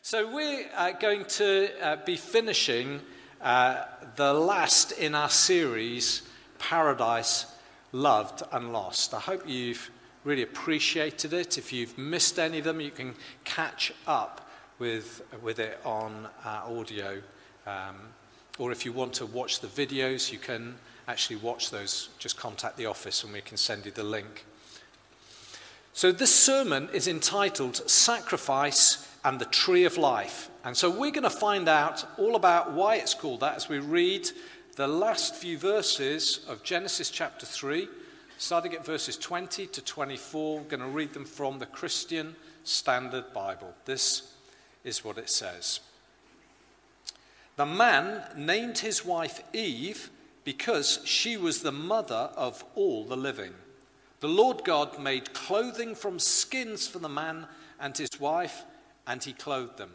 So, we're uh, going to uh, be finishing uh, the last in our series, Paradise Loved and Lost. I hope you've really appreciated it. If you've missed any of them, you can catch up with, with it on audio. Um, or if you want to watch the videos, you can actually watch those. Just contact the office and we can send you the link. So, this sermon is entitled Sacrifice and the tree of life. And so we're going to find out all about why it's called that as we read the last few verses of Genesis chapter 3, starting at verses 20 to 24. I'm going to read them from the Christian Standard Bible. This is what it says The man named his wife Eve because she was the mother of all the living. The Lord God made clothing from skins for the man and his wife and he clothed them.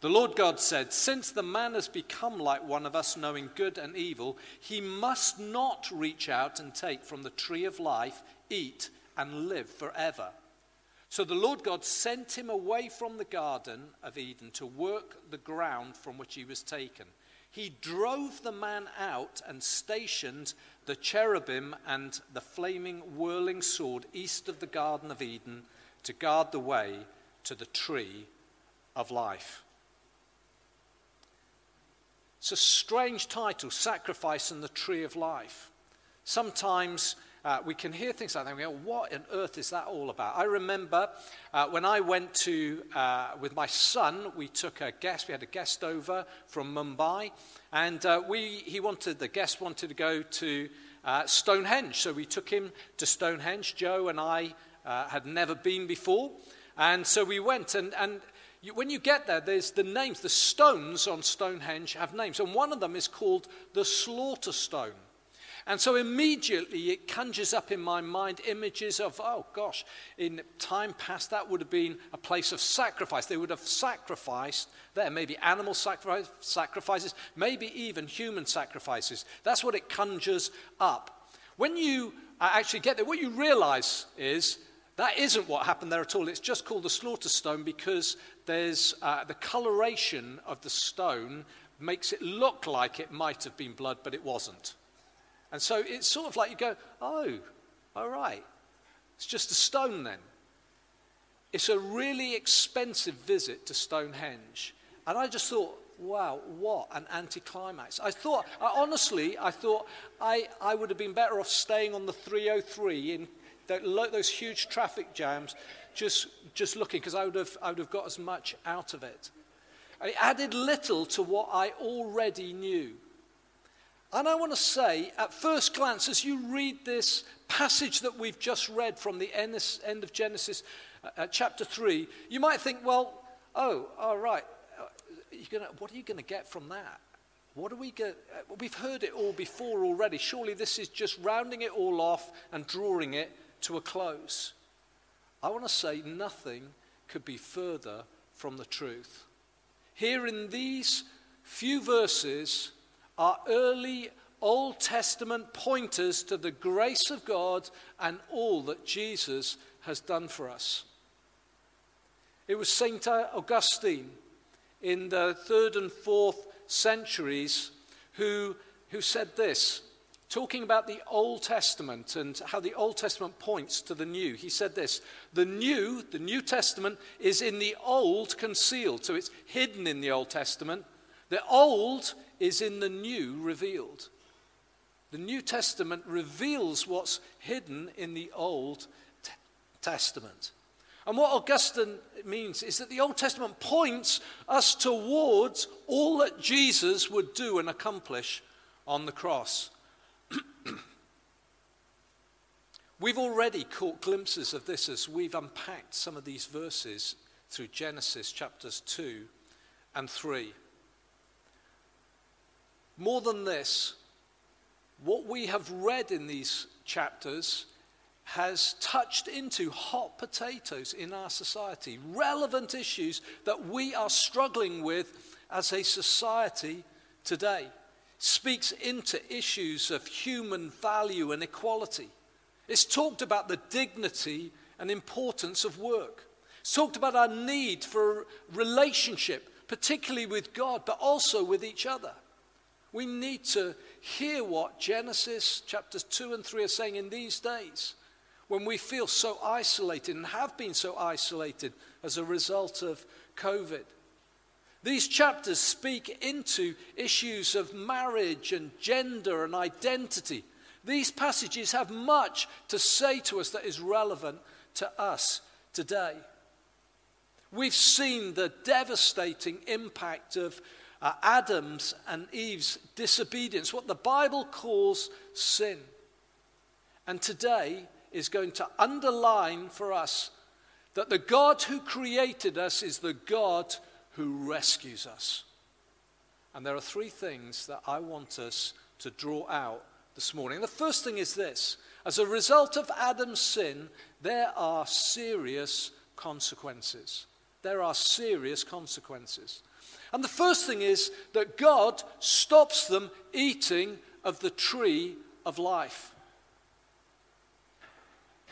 The Lord God said, Since the man has become like one of us, knowing good and evil, he must not reach out and take from the tree of life, eat, and live forever. So the Lord God sent him away from the Garden of Eden to work the ground from which he was taken. He drove the man out and stationed the cherubim and the flaming, whirling sword east of the Garden of Eden to guard the way to the tree of life. It's a strange title, Sacrifice and the Tree of Life. Sometimes uh, we can hear things like that and we go, what on earth is that all about? I remember uh, when I went to, uh, with my son, we took a guest, we had a guest over from Mumbai, and uh, we, he wanted, the guest wanted to go to uh, Stonehenge. So we took him to Stonehenge. Joe and I uh, had never been before. And so we went, and, and you, when you get there, there's the names, the stones on Stonehenge have names, and one of them is called the Slaughter Stone. And so immediately it conjures up in my mind images of, oh gosh, in time past that would have been a place of sacrifice. They would have sacrificed there, maybe animal sacrifice, sacrifices, maybe even human sacrifices. That's what it conjures up. When you uh, actually get there, what you realize is that isn't what happened there at all. It's just called the slaughter stone because there's uh, the coloration of the stone makes it look like it might have been blood, but it wasn't. And so it's sort of like you go, oh, all right. It's just a stone then. It's a really expensive visit to Stonehenge. And I just thought, wow, what an anticlimax. I thought, I, honestly, I thought I, I would have been better off staying on the 303 in those huge traffic jams, just, just looking, because I, would have, I would have got as much out of it. It added little to what I already knew. And I want to say, at first glance, as you read this passage that we've just read from the end of Genesis uh, uh, chapter 3, you might think, well, oh, all right, uh, gonna, what are you going to get from that? What are we going We've heard it all before already. Surely this is just rounding it all off and drawing it to a close. I want to say nothing could be further from the truth. Here in these few verses are early Old Testament pointers to the grace of God and all that Jesus has done for us. It was St. Augustine in the third and fourth centuries who, who said this talking about the Old Testament and how the Old Testament points to the New. He said this The New, the New Testament, is in the Old concealed. So it's hidden in the Old Testament. The Old is in the New revealed. The New Testament reveals what's hidden in the Old t- Testament. And what Augustine means is that the Old Testament points us towards all that Jesus would do and accomplish on the cross. We've already caught glimpses of this as we've unpacked some of these verses through Genesis chapters 2 and 3. More than this, what we have read in these chapters has touched into hot potatoes in our society, relevant issues that we are struggling with as a society today speaks into issues of human value and equality. It's talked about the dignity and importance of work. It's talked about our need for a relationship, particularly with God, but also with each other. We need to hear what Genesis chapters 2 and 3 are saying in these days when we feel so isolated and have been so isolated as a result of COVID. These chapters speak into issues of marriage and gender and identity. These passages have much to say to us that is relevant to us today. We've seen the devastating impact of uh, Adam's and Eve's disobedience, what the Bible calls sin. And today is going to underline for us that the God who created us is the God who rescues us. And there are three things that I want us to draw out this morning. The first thing is this as a result of Adam's sin, there are serious consequences there are serious consequences. And the first thing is that God stops them eating of the tree of life.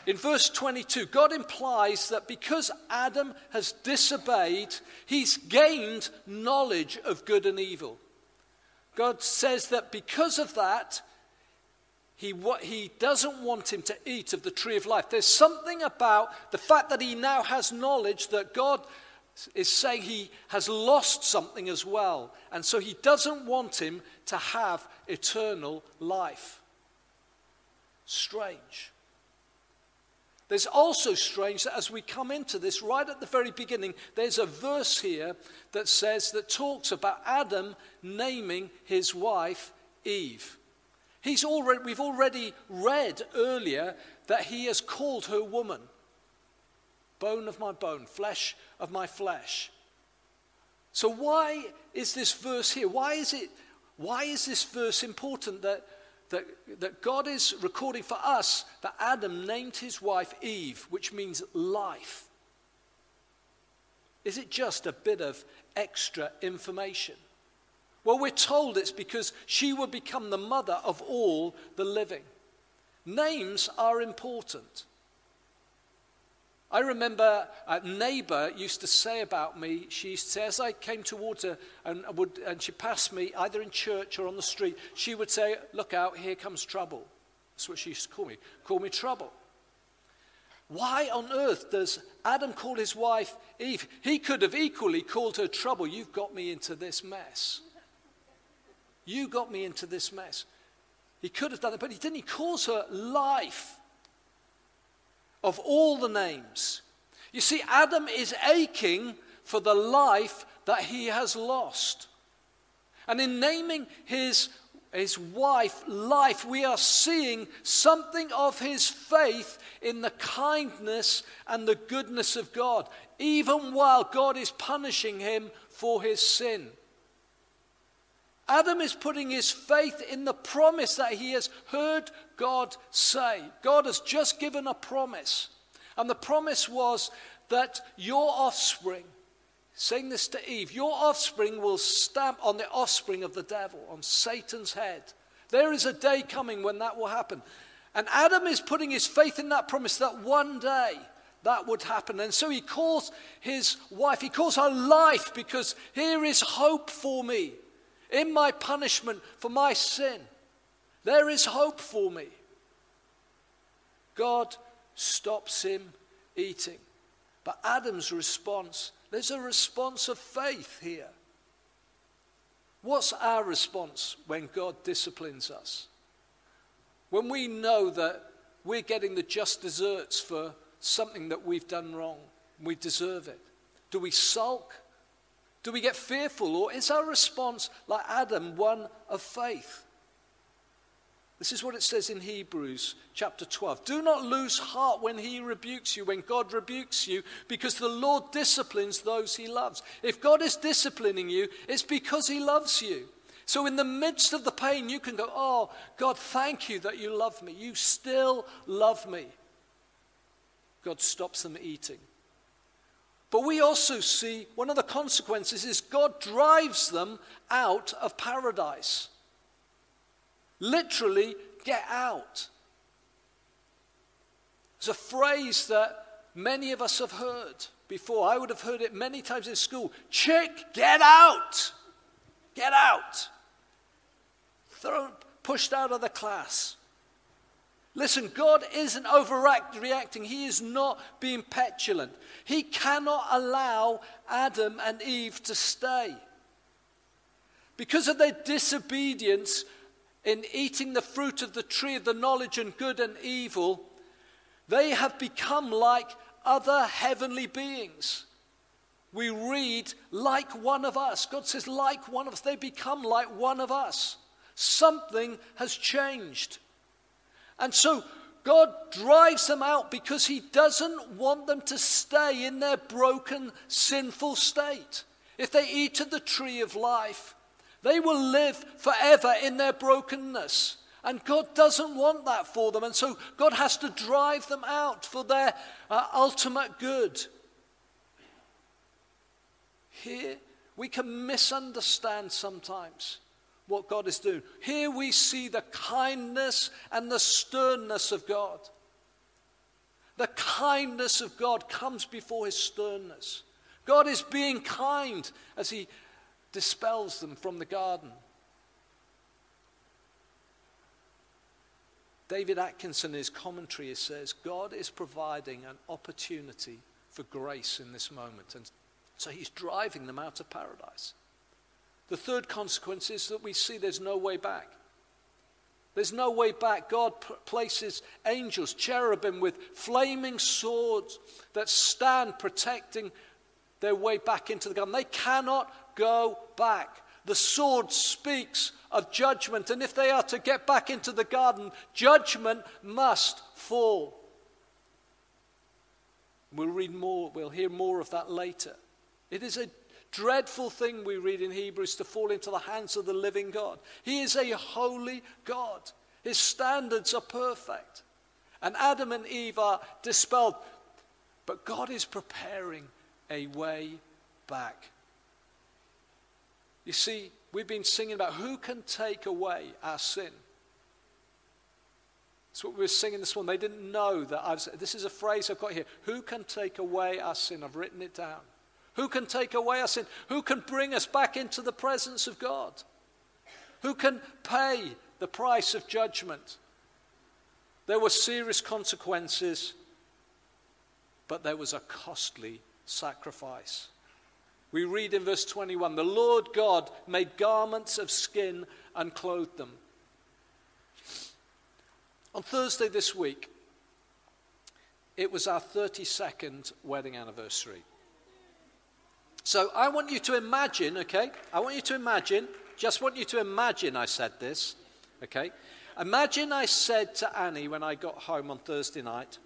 In verse 22, God implies that because Adam has disobeyed, he's gained knowledge of good and evil. God says that because of that, he, he doesn't want him to eat of the tree of life. There's something about the fact that he now has knowledge that God is saying he has lost something as well. And so he doesn't want him to have eternal life. Strange. There's also strange that as we come into this, right at the very beginning, there's a verse here that says, that talks about Adam naming his wife Eve. He's already, we've already read earlier that he has called her woman bone of my bone, flesh of my flesh. So why is this verse here? Why is it why is this verse important that, that, that God is recording for us that Adam named his wife Eve, which means life? Is it just a bit of extra information? Well, we're told it's because she would become the mother of all the living. Names are important. I remember a neighbor used to say about me, she used to say, as I came towards her and, would, and she passed me either in church or on the street, she would say, Look out, here comes trouble. That's what she used to call me. Call me trouble. Why on earth does Adam call his wife Eve? He could have equally called her trouble. You've got me into this mess. You got me into this mess. He could have done it, but he didn't. He calls her life of all the names. You see, Adam is aching for the life that he has lost. And in naming his, his wife life, we are seeing something of his faith in the kindness and the goodness of God, even while God is punishing him for his sin. Adam is putting his faith in the promise that he has heard God say. God has just given a promise. And the promise was that your offspring, saying this to Eve, your offspring will stamp on the offspring of the devil, on Satan's head. There is a day coming when that will happen. And Adam is putting his faith in that promise that one day that would happen. And so he calls his wife, he calls her life because here is hope for me in my punishment for my sin. There is hope for me. God stops him eating. But Adam's response, there's a response of faith here. What's our response when God disciplines us? When we know that we're getting the just deserts for something that we've done wrong, we deserve it. Do we sulk? Do we get fearful? Or is our response, like Adam, one of faith? This is what it says in Hebrews chapter 12. Do not lose heart when he rebukes you, when God rebukes you, because the Lord disciplines those he loves. If God is disciplining you, it's because he loves you. So, in the midst of the pain, you can go, Oh, God, thank you that you love me. You still love me. God stops them eating. But we also see one of the consequences is God drives them out of paradise. Literally, get out. It's a phrase that many of us have heard before. I would have heard it many times in school Chick, get out! Get out! Thrown, pushed out of the class. Listen, God isn't overreacting. He is not being petulant. He cannot allow Adam and Eve to stay. Because of their disobedience in eating the fruit of the tree of the knowledge of good and evil, they have become like other heavenly beings. We read, like one of us. God says, like one of us. They become like one of us. Something has changed. And so God drives them out because He doesn't want them to stay in their broken, sinful state. If they eat of the tree of life, they will live forever in their brokenness. And God doesn't want that for them. And so God has to drive them out for their uh, ultimate good. Here, we can misunderstand sometimes what God is doing. Here we see the kindness and the sternness of God. The kindness of God comes before his sternness. God is being kind as he dispels them from the garden. David Atkinson, in his commentary, says God is providing an opportunity for grace in this moment. And so he's driving them out of paradise. The third consequence is that we see there's no way back. There's no way back. God places angels, cherubim, with flaming swords that stand protecting their way back into the garden. They cannot go back. The sword speaks of judgment, and if they are to get back into the garden, judgment must fall. We'll read more, we'll hear more of that later. It is a dreadful thing we read in Hebrews to fall into the hands of the living God. He is a holy God, His standards are perfect. And Adam and Eve are dispelled, but God is preparing a way back. You see, we've been singing about who can take away our sin. That's what we were singing this morning. They didn't know that I've, this is a phrase I've got here. Who can take away our sin? I've written it down. Who can take away our sin? Who can bring us back into the presence of God? Who can pay the price of judgment? There were serious consequences, but there was a costly sacrifice. We read in verse 21 the Lord God made garments of skin and clothed them. On Thursday this week, it was our 32nd wedding anniversary. So I want you to imagine, okay? I want you to imagine, just want you to imagine I said this, okay? Imagine I said to Annie when I got home on Thursday night,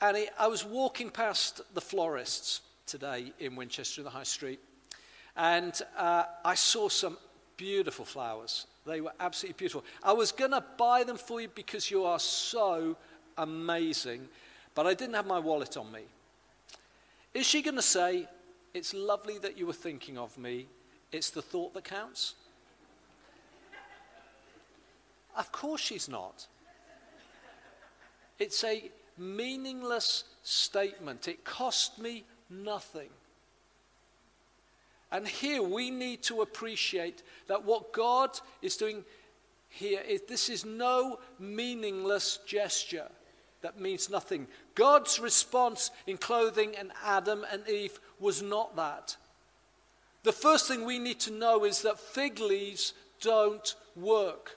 Annie, I was walking past the florists today in Winchester in the High Street, and uh, I saw some beautiful flowers. They were absolutely beautiful. I was going to buy them for you because you are so amazing, but I didn't have my wallet on me. Is she going to say, it's lovely that you were thinking of me. It's the thought that counts. Of course, she's not. It's a meaningless statement. It cost me nothing. And here we need to appreciate that what God is doing here is this is no meaningless gesture that means nothing. God's response in clothing and Adam and Eve was not that. The first thing we need to know is that fig leaves don't work.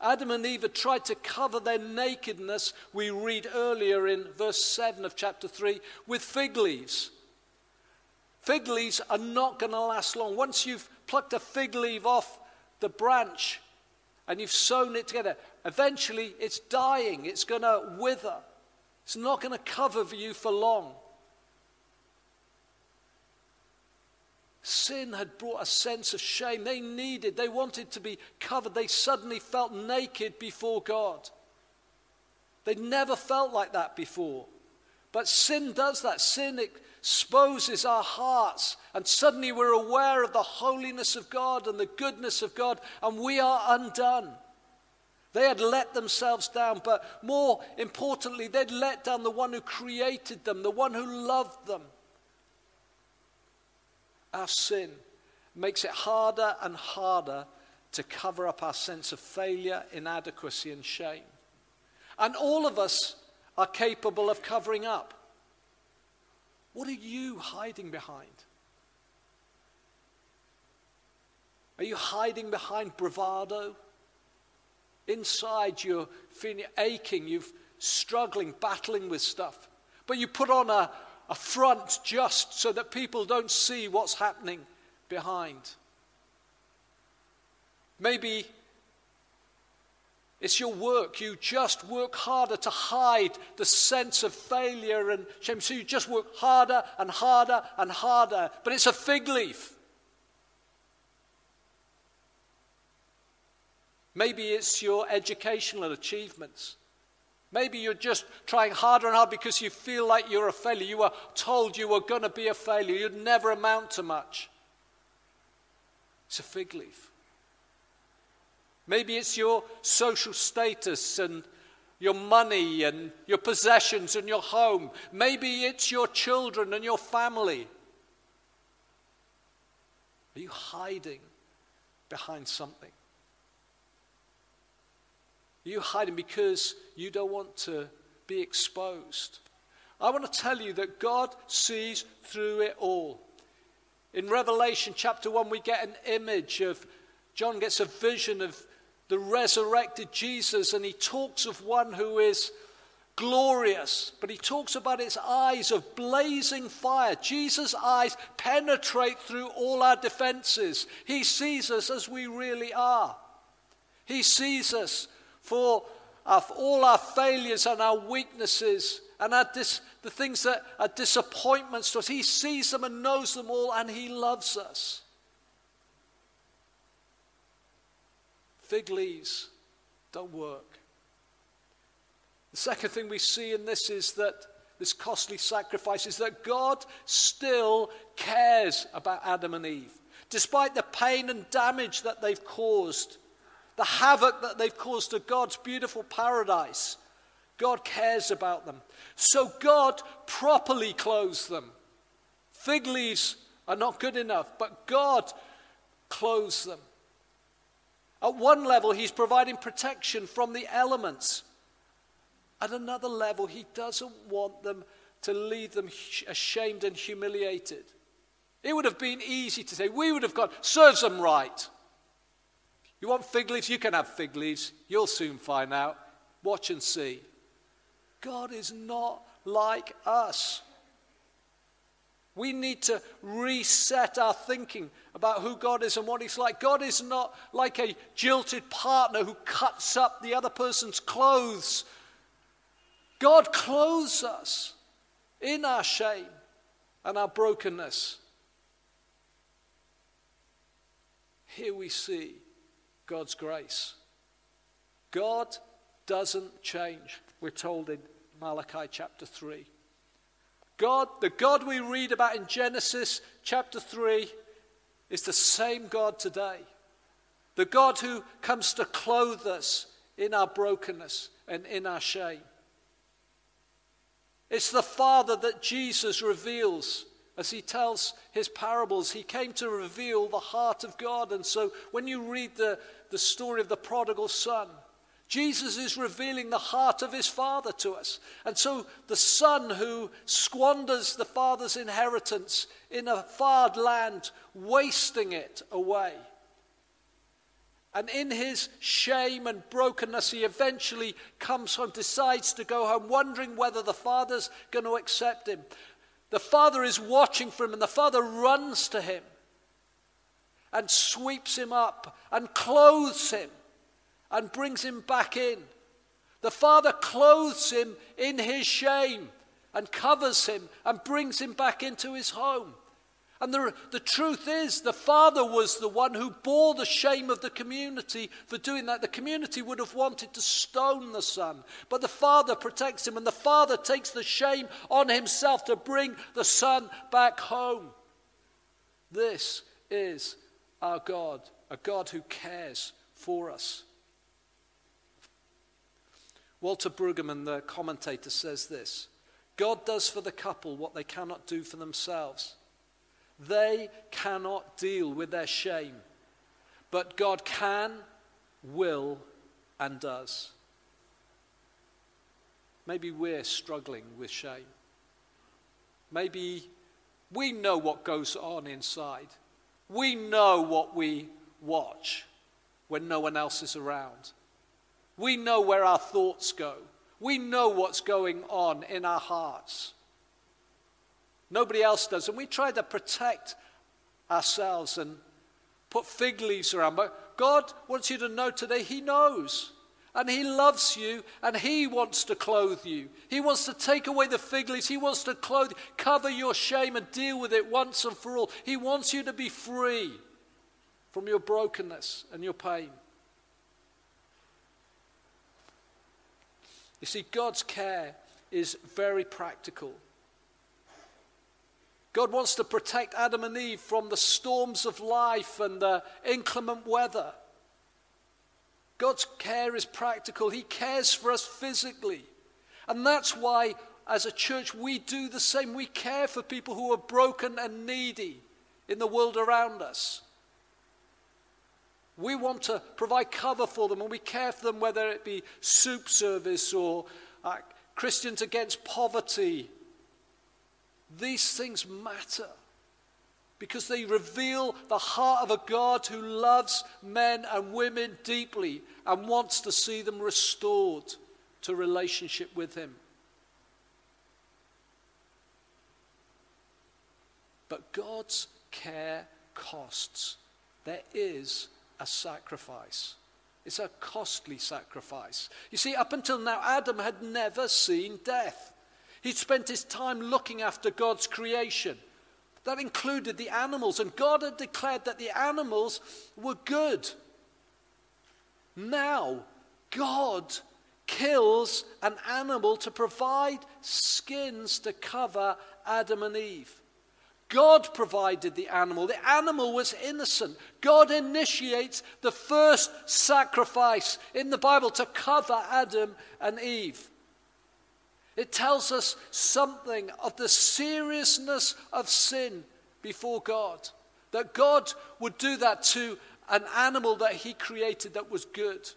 Adam and Eve had tried to cover their nakedness, we read earlier in verse 7 of chapter 3, with fig leaves. Fig leaves are not going to last long. Once you've plucked a fig leaf off the branch and you've sewn it together, eventually it's dying, it's going to wither, it's not going to cover for you for long. Sin had brought a sense of shame. They needed, they wanted to be covered. They suddenly felt naked before God. They'd never felt like that before. But sin does that. Sin exposes our hearts, and suddenly we're aware of the holiness of God and the goodness of God, and we are undone. They had let themselves down, but more importantly, they'd let down the one who created them, the one who loved them. our sin makes it harder and harder to cover up our sense of failure, inadequacy, and shame. And all of us are capable of covering up. What are you hiding behind? Are you hiding behind bravado? Inside, you're feeling aching, you're struggling, battling with stuff. But you put on a, a front just so that people don't see what's happening behind. Maybe it's your work. You just work harder to hide the sense of failure and shame. So you just work harder and harder and harder. But it's a fig leaf. Maybe it's your educational achievements. Maybe you're just trying harder and harder because you feel like you're a failure. You were told you were going to be a failure. You'd never amount to much. It's a fig leaf. Maybe it's your social status and your money and your possessions and your home. Maybe it's your children and your family. Are you hiding behind something? Are you hiding because you don't want to be exposed? I want to tell you that God sees through it all. In Revelation chapter 1, we get an image of, John gets a vision of the resurrected Jesus, and he talks of one who is glorious, but he talks about his eyes of blazing fire. Jesus' eyes penetrate through all our defenses. He sees us as we really are. He sees us for, our, for all our failures and our weaknesses and our dis, the things that are disappointments to us. He sees them and knows them all, and he loves us. Fig leaves don't work. The second thing we see in this is that this costly sacrifice is that God still cares about Adam and Eve. Despite the pain and damage that they've caused, the havoc that they've caused to God's beautiful paradise, God cares about them. So God properly clothes them. Fig leaves are not good enough, but God clothes them. At one level, he's providing protection from the elements. At another level, he doesn't want them to leave them ashamed and humiliated. It would have been easy to say, we would have gone, serves them right. You want fig leaves? You can have fig leaves. You'll soon find out. Watch and see. God is not like us. We need to reset our thinking about who God is and what He's like. God is not like a jilted partner who cuts up the other person's clothes. God clothes us in our shame and our brokenness. Here we see God's grace. God doesn't change, we're told in Malachi chapter 3. God, the God we read about in Genesis chapter 3, is the same God today. The God who comes to clothe us in our brokenness and in our shame. It's the Father that Jesus reveals as he tells his parables. He came to reveal the heart of God. And so when you read the, the story of the prodigal son, Jesus is revealing the heart of his father to us. And so the son who squanders the father's inheritance in a far land, wasting it away. And in his shame and brokenness, he eventually comes home, decides to go home, wondering whether the father's going to accept him. The father is watching for him, and the father runs to him and sweeps him up and clothes him and brings him back in. The Father clothes him in his shame and covers him and brings him back into his home. And the, the truth is, the father was the one who bore the shame of the community for doing that. The community would have wanted to stone the son, but the father protects him, and the father takes the shame on himself to bring the son back home. This is our God, a God who cares for us. Walter Brueggemann, the commentator, says this God does for the couple what they cannot do for themselves. They cannot deal with their shame. But God can, will, and does. Maybe we're struggling with shame. Maybe we know what goes on inside. We know what we watch when no one else is around. We know where our thoughts go. We know what's going on in our hearts. Nobody else does. And we try to protect ourselves and put fig leaves around. But God wants you to know today He knows. And He loves you and He wants to clothe you. He wants to take away the fig leaves. He wants to clothe, cover your shame and deal with it once and for all. He wants you to be free from your brokenness and your pain. You see, God's care is very practical. God wants to protect Adam and Eve from the storms of life and the inclement weather. God's care is practical. He cares for us physically. And that's why, as a church, we do the same. We care for people who are broken and needy in the world around us. We want to provide cover for them and we care for them, whether it be soup service or uh, Christians Against Poverty these things matter because they reveal the heart of a God who loves men and women deeply and wants to see them restored to relationship with Him. But God's care costs. There is a sacrifice. It's a costly sacrifice. You see, up until now, Adam had never seen death. He'd spent his time looking after God's creation. That included the animals, and God had declared that the animals were good. Now, God kills an animal to provide skins to cover Adam and Eve. God provided the animal. The animal was innocent. God initiates the first sacrifice in the Bible to cover Adam and Eve. It tells us something of the seriousness of sin before God. That God would do that to an animal that he created that was good. It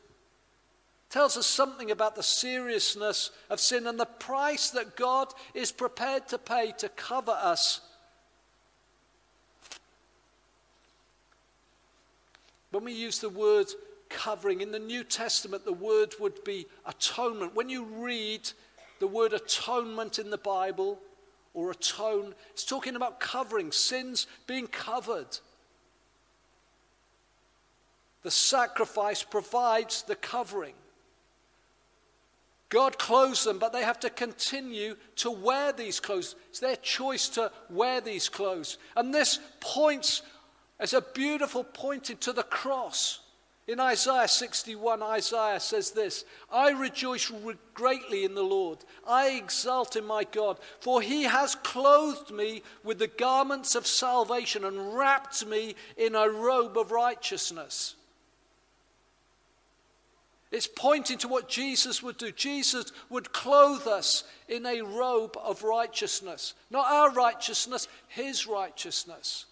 tells us something about the seriousness of sin and the price that God is prepared to pay to cover us. When we use the word covering in the New Testament, the word would be atonement. When you read the word atonement in the Bible or atone, it's talking about covering, sins being covered. The sacrifice provides the covering. God clothes them, but they have to continue to wear these clothes. It's their choice to wear these clothes. And this points as a beautiful pointing to the cross. In Isaiah 61, Isaiah says this I rejoice greatly in the Lord. I exult in my God, for he has clothed me with the garments of salvation and wrapped me in a robe of righteousness. It's pointing to what Jesus would do. Jesus would clothe us in a robe of righteousness. Not our righteousness, his righteousness.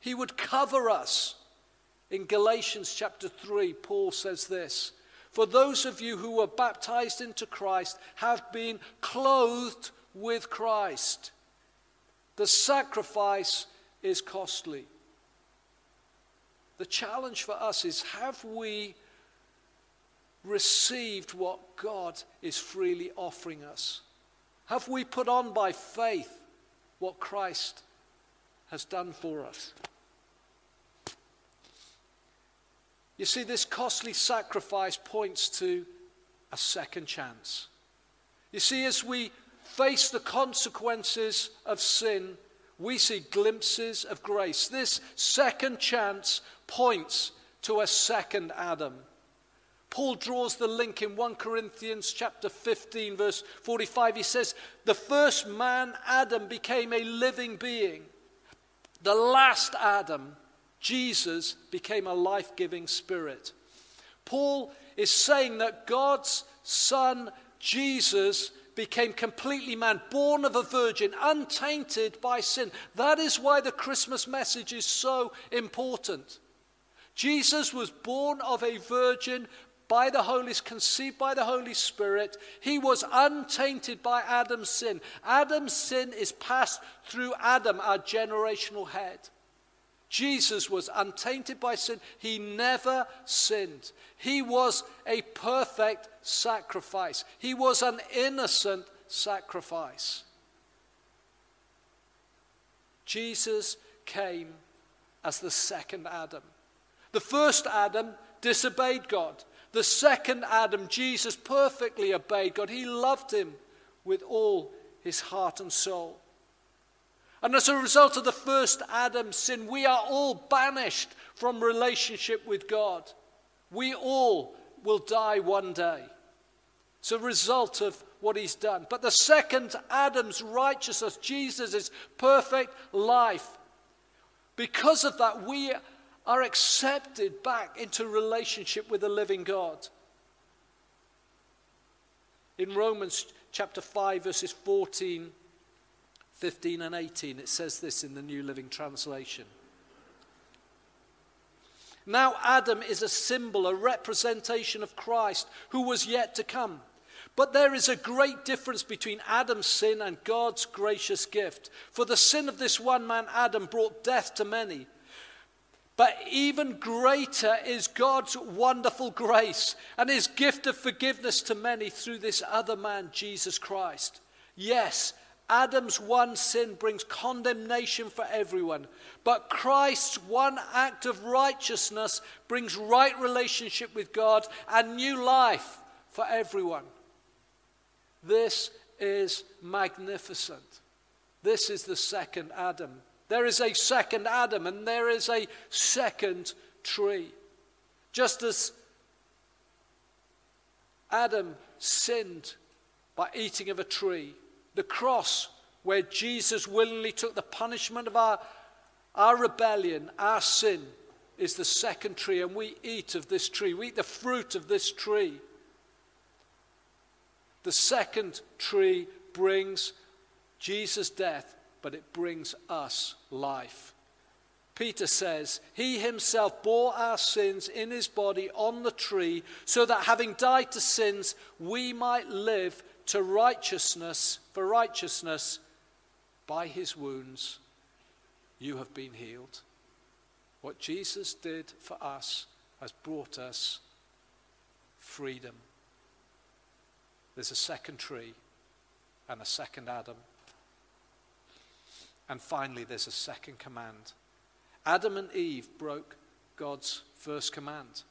He would cover us. In Galatians chapter 3, Paul says this For those of you who were baptized into Christ have been clothed with Christ. The sacrifice is costly. The challenge for us is have we received what God is freely offering us? Have we put on by faith what Christ has done for us? You see, this costly sacrifice points to a second chance. You see, as we face the consequences of sin, we see glimpses of grace. This second chance points to a second Adam. Paul draws the link in 1 Corinthians chapter 15 verse 45 he says the first man Adam became a living being the last Adam Jesus became a life giving spirit. Paul is saying that God's Son, Jesus, became completely man, born of a virgin, untainted by sin. That is why the Christmas message is so important. Jesus was born of a virgin by the Holy, conceived by the Holy Spirit. He was untainted by Adam's sin. Adam's sin is passed through Adam, our generational head. Jesus was untainted by sin. He never sinned. He was a perfect sacrifice. He was an innocent sacrifice. Jesus came as the second Adam. The first Adam disobeyed God. The second Adam, Jesus, perfectly obeyed God. He loved him with all his heart and soul. And as a result of the first Adam's sin, we are all banished from relationship with God. We all will die one day. It's a result of what he's done. But the second Adam's righteousness, Jesus' perfect life, because of that, we are accepted back into relationship with the living God. In Romans chapter 5, verses 14 15 and 18, it says this in the New Living Translation. Now, Adam is a symbol, a representation of Christ who was yet to come. But there is a great difference between Adam's sin and God's gracious gift. For the sin of this one man, Adam, brought death to many. But even greater is God's wonderful grace and his gift of forgiveness to many through this other man, Jesus Christ. Yes, Adam's one sin brings condemnation for everyone, but Christ's one act of righteousness brings right relationship with God and new life for everyone. This is magnificent. This is the second Adam. There is a second Adam and there is a second tree. Just as Adam sinned by eating of a tree, the cross, where Jesus willingly took the punishment of our, our rebellion, our sin, is the second tree, and we eat of this tree. We eat the fruit of this tree. The second tree brings Jesus' death, but it brings us life. Peter says, He himself bore our sins in his body on the tree, so that having died to sins, we might live to righteousness, for righteousness, by his wounds, you have been healed. What Jesus did for us has brought us freedom. There's a second tree and a second Adam. And finally, there's a second command. Adam and Eve broke God's first command.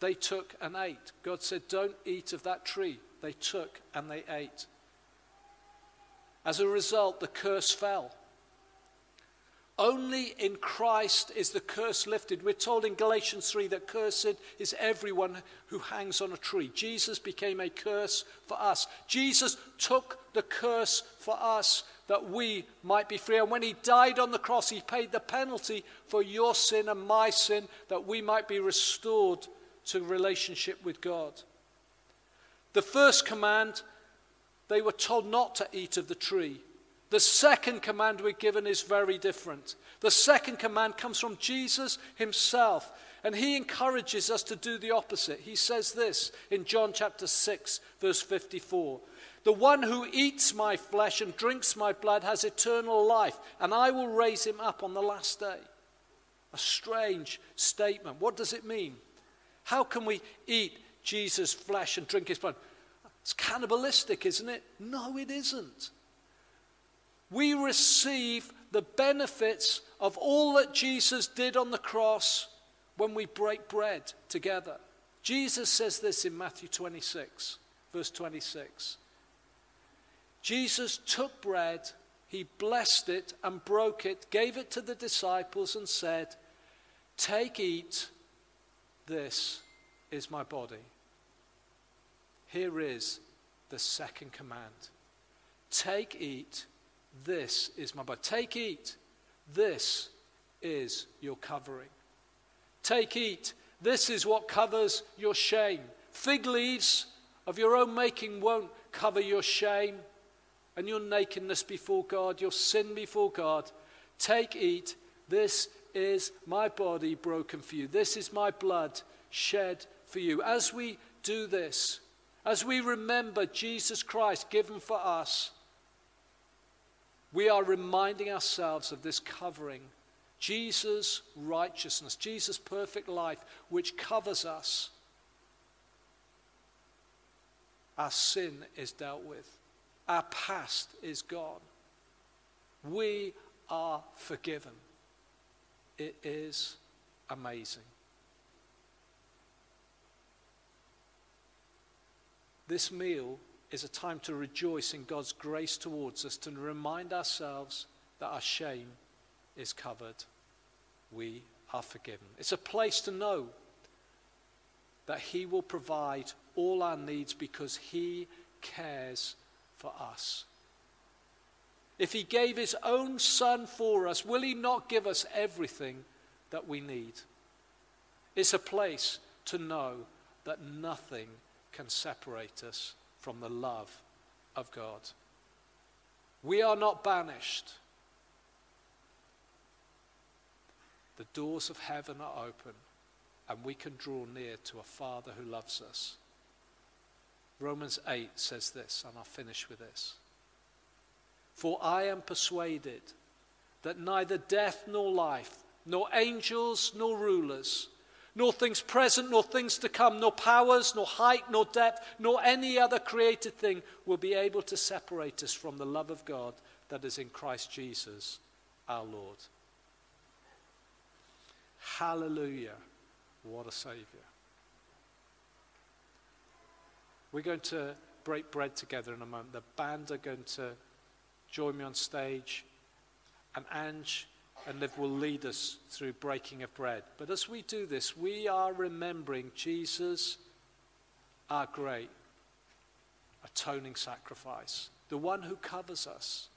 They took and ate. God said, Don't eat of that tree they took and they ate. As a result, the curse fell. Only in Christ is the curse lifted. We're told in Galatians 3 that cursed is everyone who hangs on a tree. Jesus became a curse for us. Jesus took the curse for us that we might be free. And when he died on the cross, he paid the penalty for your sin and my sin that we might be restored to relationship with God. The first command, they were told not to eat of the tree. The second command we're given is very different. The second command comes from Jesus himself, and he encourages us to do the opposite. He says this in John chapter 6, verse 54 The one who eats my flesh and drinks my blood has eternal life, and I will raise him up on the last day. A strange statement. What does it mean? How can we eat Jesus' flesh and drink his blood. It's cannibalistic, isn't it? No, it isn't. We receive the benefits of all that Jesus did on the cross when we break bread together. Jesus says this in Matthew 26, verse 26. Jesus took bread, he blessed it and broke it, gave it to the disciples, and said, Take, eat, this is my body. Here is the second command Take, eat, this is my body. Take, eat, this is your covering. Take, eat, this is what covers your shame. Fig leaves of your own making won't cover your shame and your nakedness before God, your sin before God. Take, eat. This is my body broken for you. This is my blood shed for you. As we do this, as we remember Jesus Christ given for us, we are reminding ourselves of this covering. Jesus' righteousness, Jesus' perfect life, which covers us. Our sin is dealt with, our past is gone. We are forgiven. It is amazing. This meal is a time to rejoice in God's grace towards us, to remind ourselves that our shame is covered. We are forgiven. It's a place to know that He will provide all our needs because He cares for us. If He gave His own Son for us, will He not give us everything that we need? It's a place to know that nothing can separate us from the love of God. We are not banished. The doors of heaven are open, and we can draw near to a Father who loves us. Romans 8 says this, and I'll finish with this. For I am persuaded that neither death nor life, nor angels nor rulers, nor things present, nor things to come, nor powers, nor height, nor depth, nor any other created thing will be able to separate us from the love of God that is in Christ Jesus our Lord. Hallelujah. What a Savior. We're going to break bread together in a moment. The band are going to join me on stage, and Ange and Liv will lead us through breaking of bread. But as we do this, we are remembering Jesus, our great atoning sacrifice, the one who covers us.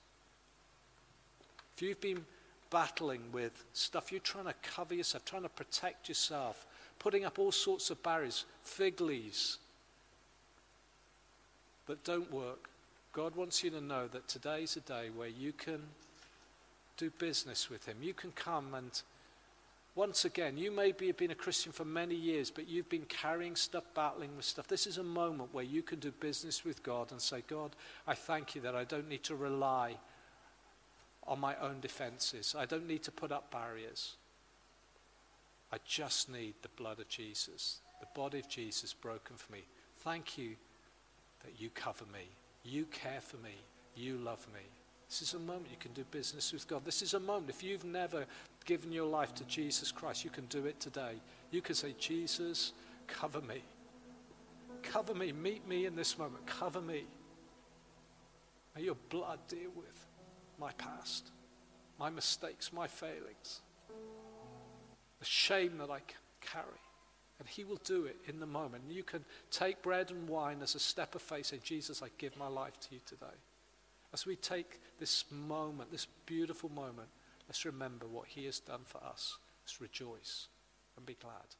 If you've been battling with stuff, you're trying to cover yourself, trying to protect yourself, putting up all sorts of barriers, fig leaves that don't work, God wants you to know that today's a day where you can do business with him. You can come and once again, you may be, have been a Christian for many years, but you've been carrying stuff, battling with stuff. This is a moment where you can do business with God and say, God, I thank you that I don't need to rely on my own defenses. I don't need to put up barriers. I just need the blood of Jesus, the body of Jesus broken for me. Thank you that you cover me. You care for me. You love me. This is a moment you can do business with God. This is a moment. If you've never given your life to Jesus Christ, you can do it today. You can say, Jesus, cover me. Cover me. Meet me in this moment. Cover me. May your blood deal with my past, my mistakes, my failings, the shame that I carry. And he will do it in the moment. You can take bread and wine as a step of faith, say, Jesus, I give my life to you today. As we take this moment, this beautiful moment, let's remember what He has done for us. Let's rejoice and be glad.